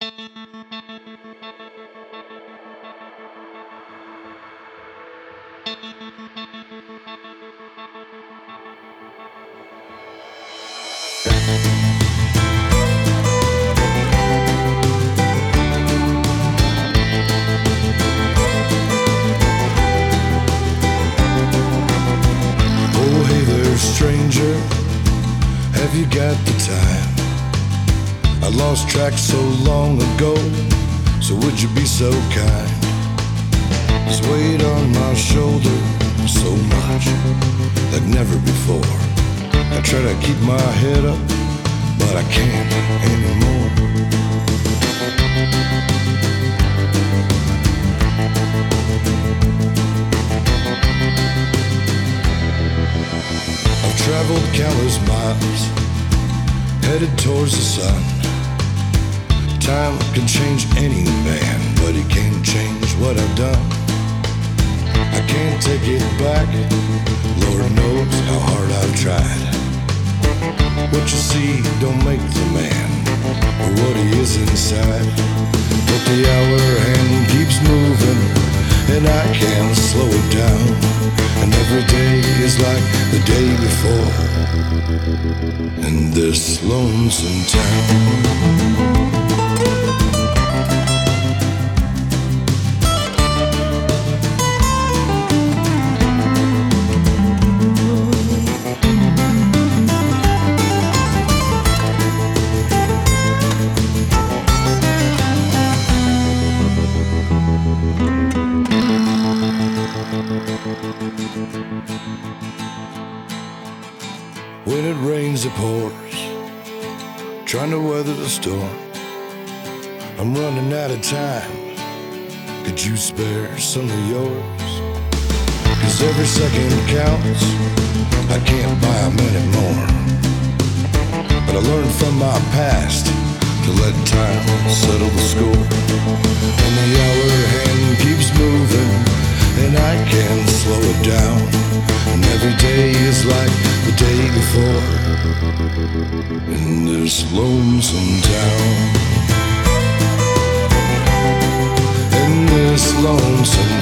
Oh, stranger. Have you got the time? I lost track so long ago, so would you be so kind? This weight on my shoulder, so much, like never before. I try to keep my head up, but I can't anymore. I've traveled countless miles, headed towards the sun. Time can change any man, but it can't change what I've done. I can't take it back, Lord knows how hard I've tried. What you see don't make the man, or what he is inside. But the hour hand keeps moving, and I can't slow it down. And every day is like the day before in this lonesome town. When it rains, it pours. Trying to weather the storm. I'm running out of time. Could you spare some of yours? Cause every second counts. I can't buy a minute more. But I learned from my past to let time settle the score. And the hour before in this lonesome town. In this lonesome